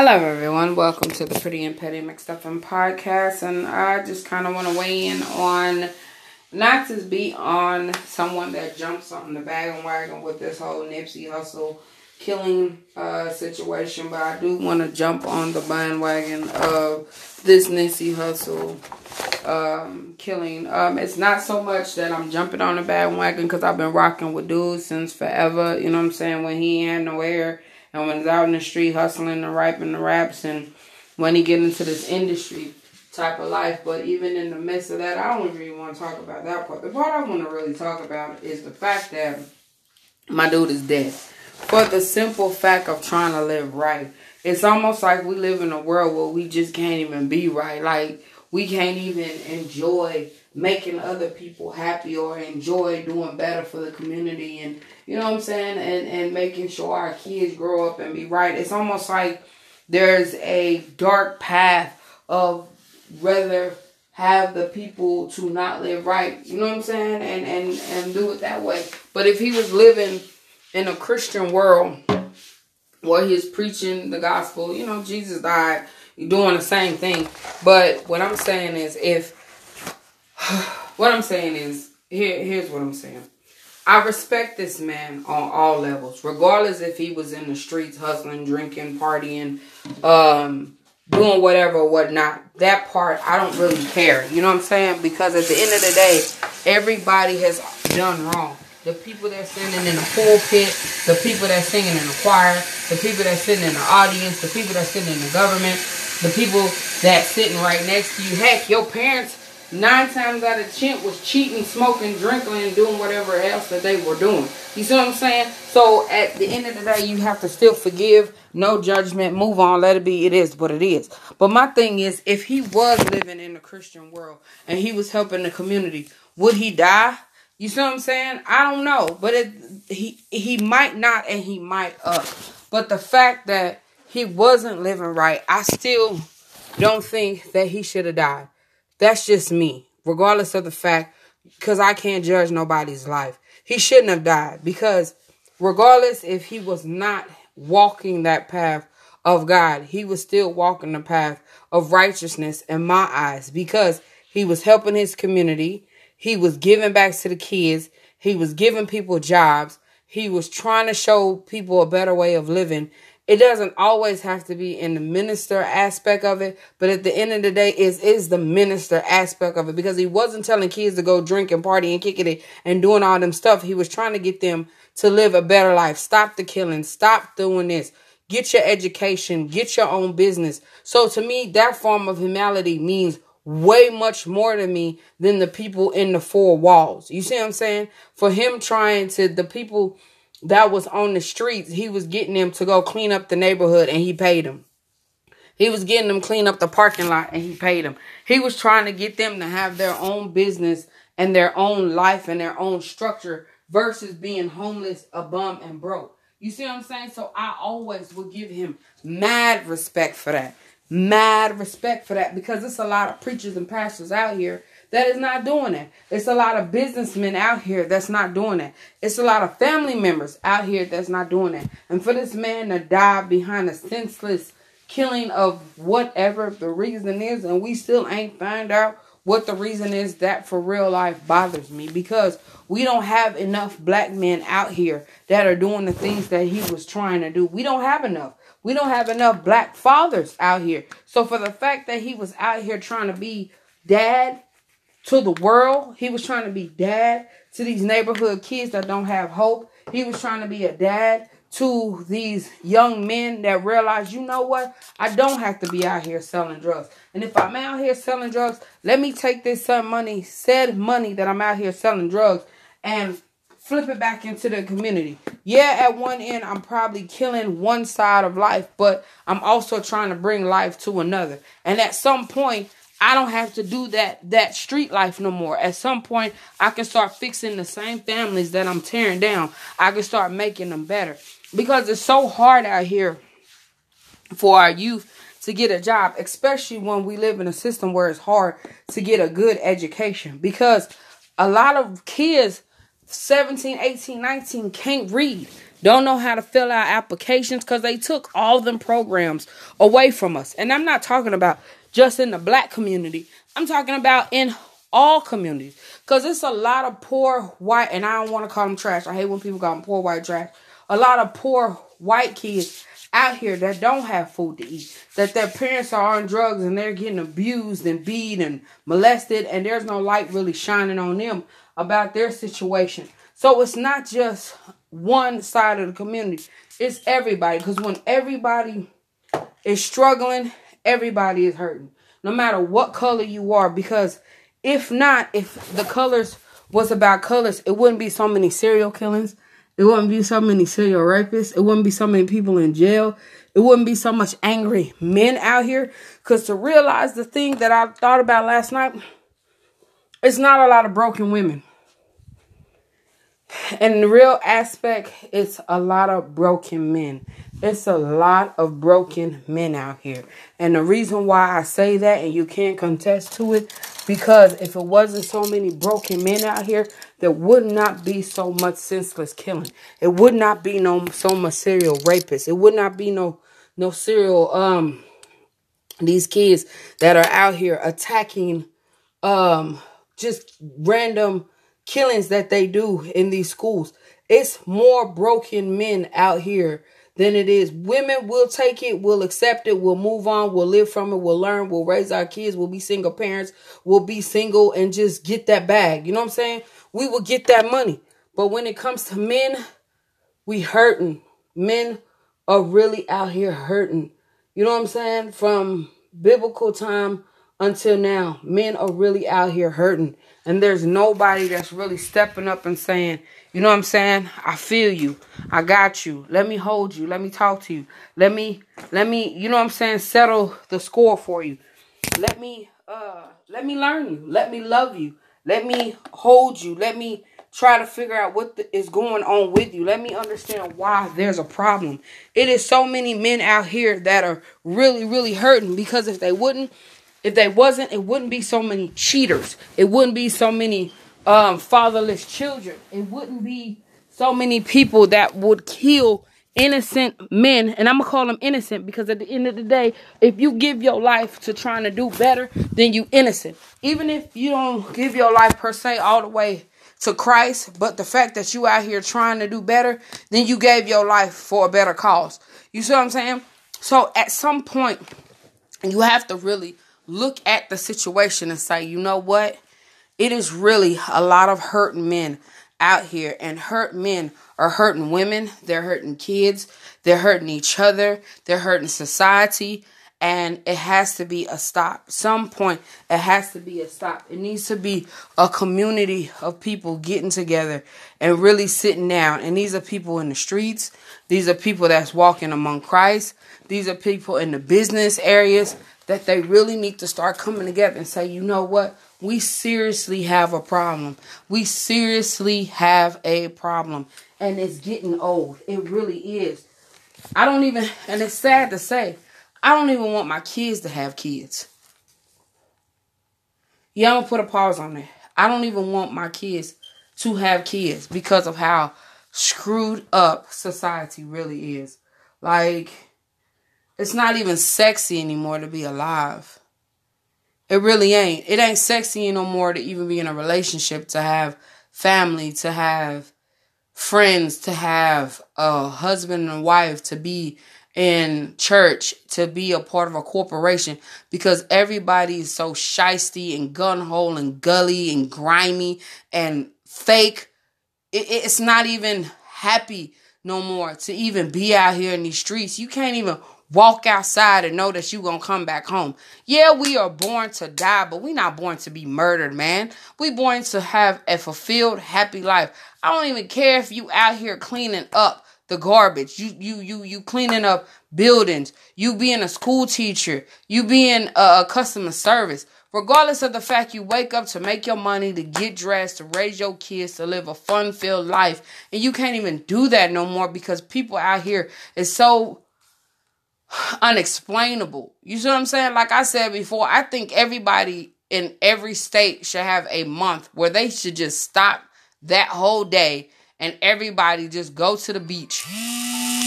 Hello, everyone. Welcome to the Pretty and Petty Mixed Up in podcast. And I just kind of want to weigh in on not to be on someone that jumps on the bandwagon with this whole Nipsey Hussle killing uh, situation, but I do want to jump on the bandwagon of this Nipsey Hussle um, killing. Um, it's not so much that I'm jumping on the bandwagon because I've been rocking with dudes since forever. You know what I'm saying? When he ain't no hair and when he's out in the street hustling and rapping the raps and when he get into this industry type of life. But even in the midst of that, I don't really want to talk about that part. The part I want to really talk about is the fact that my dude is dead. For the simple fact of trying to live right. It's almost like we live in a world where we just can't even be right. Like we can't even enjoy making other people happy or enjoy doing better for the community and you know what I'm saying? And and making sure our kids grow up and be right. It's almost like there's a dark path of rather have the people to not live right. You know what I'm saying? And and and do it that way. But if he was living in a Christian world where he's preaching the gospel you know Jesus died doing the same thing. But what I'm saying is if what I'm saying is, here, here's what I'm saying. I respect this man on all levels, regardless if he was in the streets hustling, drinking, partying, um, doing whatever or whatnot. That part, I don't really care. You know what I'm saying? Because at the end of the day, everybody has done wrong. The people that sitting in the pulpit, the people that singing in the choir, the people that sitting in the audience, the people that sitting in the government, the people that sitting right next to you. Heck, your parents nine times out of ten was cheating, smoking, drinking, and doing whatever else that they were doing. You see what I'm saying? So at the end of the day, you have to still forgive, no judgment, move on, let it be. It is what it is. But my thing is, if he was living in the Christian world and he was helping the community, would he die? You see what I'm saying? I don't know, but it, he he might not and he might up. But the fact that he wasn't living right, I still don't think that he should have died. That's just me, regardless of the fact, because I can't judge nobody's life. He shouldn't have died because, regardless if he was not walking that path of God, he was still walking the path of righteousness in my eyes because he was helping his community. He was giving back to the kids. He was giving people jobs. He was trying to show people a better way of living it doesn't always have to be in the minister aspect of it, but at the end of the day, it is the minister aspect of it because he wasn't telling kids to go drink and party and kicking it and doing all them stuff. He was trying to get them to live a better life. Stop the killing. Stop doing this. Get your education. Get your own business. So to me, that form of humanity means way much more to me than the people in the four walls. You see what I'm saying? For him trying to, the people that was on the streets, he was getting them to go clean up the neighborhood and he paid them. He was getting them clean up the parking lot and he paid them. He was trying to get them to have their own business and their own life and their own structure versus being homeless, a bum, and broke. You see what I'm saying? So I always will give him mad respect for that. Mad respect for that because there's a lot of preachers and pastors out here that is not doing it. It's a lot of businessmen out here that's not doing it. It's a lot of family members out here that's not doing it. And for this man to die behind a senseless killing of whatever the reason is, and we still ain't find out what the reason is, that for real life bothers me because we don't have enough black men out here that are doing the things that he was trying to do. We don't have enough. We don't have enough black fathers out here. So for the fact that he was out here trying to be dad to the world. He was trying to be dad to these neighborhood kids that don't have hope. He was trying to be a dad to these young men that realize, you know what? I don't have to be out here selling drugs. And if I'm out here selling drugs, let me take this some money, said money that I'm out here selling drugs and flip it back into the community. Yeah, at one end, I'm probably killing one side of life, but I'm also trying to bring life to another. And at some point, I don't have to do that that street life no more. At some point, I can start fixing the same families that I'm tearing down. I can start making them better because it's so hard out here for our youth to get a job, especially when we live in a system where it's hard to get a good education because a lot of kids 17, 18, 19 can't read. Don't know how to fill out applications because they took all them programs away from us. And I'm not talking about just in the black community, I'm talking about in all communities because it's a lot of poor white, and I don't want to call them trash. I hate when people call them poor white trash. A lot of poor white kids out here that don't have food to eat, that their parents are on drugs and they're getting abused and beat and molested, and there's no light really shining on them about their situation. So it's not just one side of the community, it's everybody. Because when everybody is struggling, everybody is hurting, no matter what color you are. Because if not, if the colors was about colors, it wouldn't be so many serial killings it wouldn't be so many serial rapists. It wouldn't be so many people in jail. It wouldn't be so much angry men out here. Because to realize the thing that I thought about last night, it's not a lot of broken women. And the real aspect, it's a lot of broken men. It's a lot of broken men out here. And the reason why I say that, and you can't contest to it, because if it wasn't so many broken men out here, there would not be so much senseless killing. It would not be no so much serial rapists. It would not be no no serial um these kids that are out here attacking um just random killings that they do in these schools. It's more broken men out here than it is. Women will take it, will accept it, will move on, will live from it, will learn, will raise our kids, will be single parents, will be single and just get that bag. You know what I'm saying? We will get that money. But when it comes to men, we hurting. Men are really out here hurting. You know what I'm saying? From biblical time until now, men are really out here hurting. And there's nobody that's really stepping up and saying, you know what I'm saying? I feel you. I got you. Let me hold you. Let me talk to you. Let me let me, you know what I'm saying, settle the score for you. Let me uh let me learn you. Let me love you. Let me hold you. Let me try to figure out what the, is going on with you. Let me understand why there's a problem. It is so many men out here that are really really hurting because if they wouldn't if they wasn't, it wouldn't be so many cheaters. It wouldn't be so many um, fatherless children. It wouldn't be so many people that would kill innocent men. And I'm going to call them innocent because at the end of the day, if you give your life to trying to do better, then you innocent. Even if you don't give your life per se all the way to Christ, but the fact that you out here trying to do better, then you gave your life for a better cause. You see what I'm saying? So at some point, you have to really look at the situation and say, you know what? It is really a lot of hurt men out here, and hurt men are hurting women, they're hurting kids, they're hurting each other, they're hurting society, and it has to be a stop. Some point, it has to be a stop. It needs to be a community of people getting together and really sitting down. And these are people in the streets, these are people that's walking among Christ, these are people in the business areas that they really need to start coming together and say, you know what? We seriously have a problem. We seriously have a problem. And it's getting old. It really is. I don't even, and it's sad to say, I don't even want my kids to have kids. Yeah, I'm gonna put a pause on that. I don't even want my kids to have kids because of how screwed up society really is. Like, it's not even sexy anymore to be alive. It really ain't. It ain't sexy no more to even be in a relationship, to have family, to have friends, to have a husband and wife, to be in church, to be a part of a corporation because everybody is so shisty and gunhole and gully and grimy and fake. It, it's not even happy no more to even be out here in these streets. You can't even walk outside and know that you're to come back home. Yeah, we are born to die, but we're not born to be murdered, man. We born to have a fulfilled, happy life. I don't even care if you out here cleaning up the garbage. You you you you cleaning up buildings. You being a school teacher. You being a, a customer service. Regardless of the fact you wake up to make your money, to get dressed, to raise your kids, to live a fun-filled life, and you can't even do that no more because people out here is so unexplainable. You see what I'm saying? Like I said before, I think everybody in every state should have a month where they should just stop that whole day and everybody just go to the beach.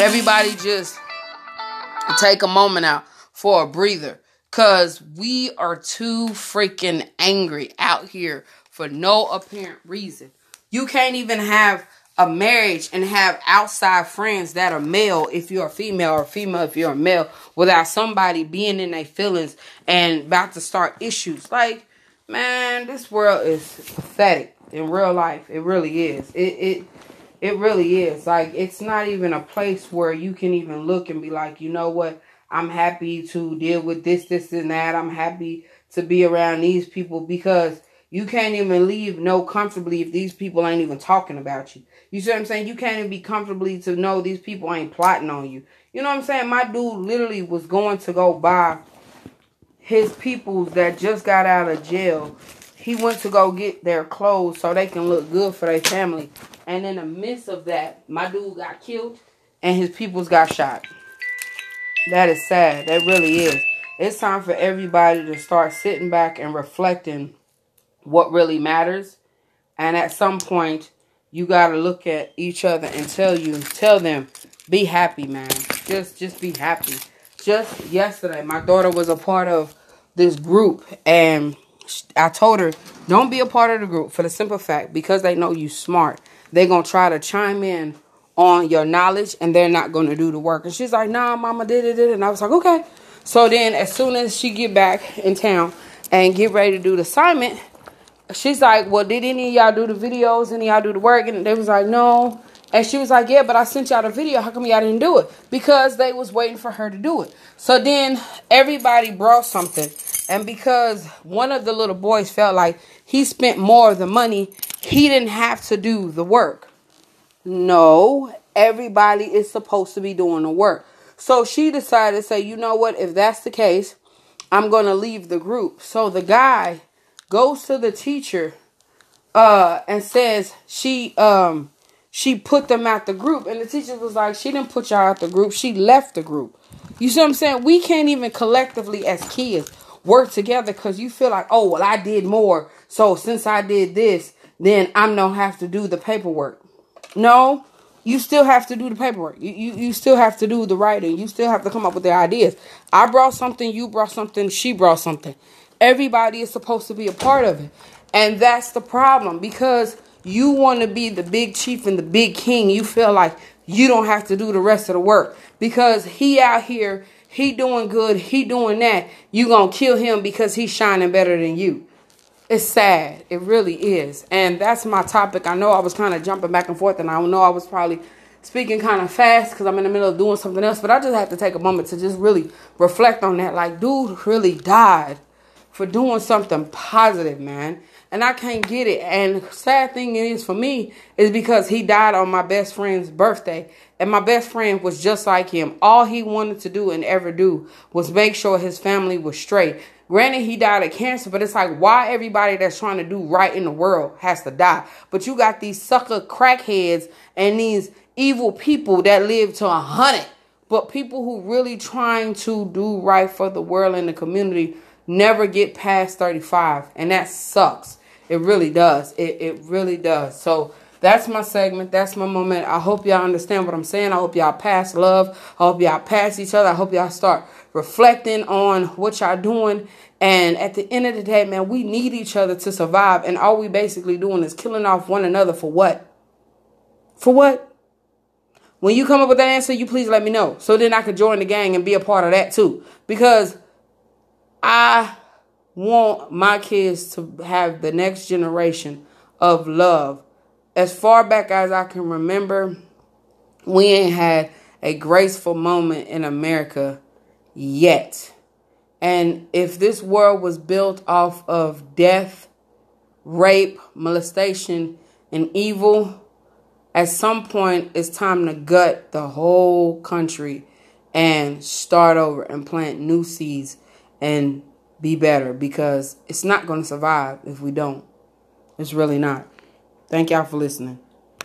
Everybody just take a moment out for a breather. Cause we are too freaking angry out here for no apparent reason. You can't even have a marriage and have outside friends that are male if you're a female or female if you're a male without somebody being in their feelings and about to start issues. Like, man, this world is pathetic in real life. It really is. It it it really is. Like it's not even a place where you can even look and be like, you know what? I'm happy to deal with this, this, and that. I'm happy to be around these people because you can't even leave no comfortably if these people ain't even talking about you. You see what I'm saying? You can't even be comfortably to know these people ain't plotting on you. You know what I'm saying? My dude literally was going to go buy his peoples that just got out of jail. He went to go get their clothes so they can look good for their family. And in the midst of that, my dude got killed and his peoples got shot. That is sad. That really is. It's time for everybody to start sitting back and reflecting what really matters. And at some point, you got to look at each other and tell you, tell them, be happy, man. Just, just be happy. Just yesterday, my daughter was a part of this group, and I told her, don't be a part of the group for the simple fact because they know you smart. They're gonna try to chime in on your knowledge, and they're not gonna do the work. And she's like, Nah, Mama did it, did it. And I was like, Okay. So then, as soon as she get back in town and get ready to do the assignment, she's like, Well, did any of y'all do the videos? Any y'all do the work? And they was like, No. And she was like, Yeah, but I sent y'all the video. How come y'all didn't do it? Because they was waiting for her to do it. So then everybody brought something. And because one of the little boys felt like he spent more of the money, he didn't have to do the work. No, everybody is supposed to be doing the work. So she decided to say, you know what, if that's the case, I'm going to leave the group. So the guy goes to the teacher uh and says she um she put them out the group. And the teacher was like she didn't put y'all out the group. She left the group. You see what i'm saying? We can't even collectively as kids work together because you feel like oh well i did more. So since i did this then i'm gonna have to do the paperwork. No you still have to do the paperwork. You, you you still have to do the writing. You still have to come up with the ideas. I brought something you brought something she brought something Everybody is supposed to be a part of it. And that's the problem because you want to be the big chief and the big king. You feel like you don't have to do the rest of the work because he out here, he doing good, he doing that. You going to kill him because he's shining better than you. It's sad. It really is. And that's my topic. I know I was kind of jumping back and forth and I know I was probably speaking kind of fast because I'm in the middle of doing something else, but I just have to take a moment to just really reflect on that. Like, dude really died for doing something positive, man. And I can't get it. And sad thing it is for me is because he died on my best friend's birthday. And my best friend was just like him. All he wanted to do and ever do was make sure his family was straight. Granted, he died of cancer, but it's like why everybody that's trying to do right in the world has to die. But you got these sucker crackheads and these evil people that live to a hundred. But people who really trying to do right for the world and the community never get past 35 and that sucks. It really does. It, it really does. So that's my segment. That's my moment. I hope y'all understand what i'm saying. I hope y'all pass love. I hope y'all pass each other. I hope y'all start reflecting on what y'all doing. And at the end of the day man we need each other to survive. And all we basically doing is killing off one another for what? For what? When you come up with that answer you please let me know so then i could join the gang and be a part of that too. Because I want my kids to have the next generation of love. As far back as I can remember, we ain't had a graceful moment in America yet. And if this world was built off of death, rape, molestation, and evil, at some point it's time to gut the whole country and start over and plant new seeds and be better because it's not going to survive if we don't. It's really not. Thank y'all for listening.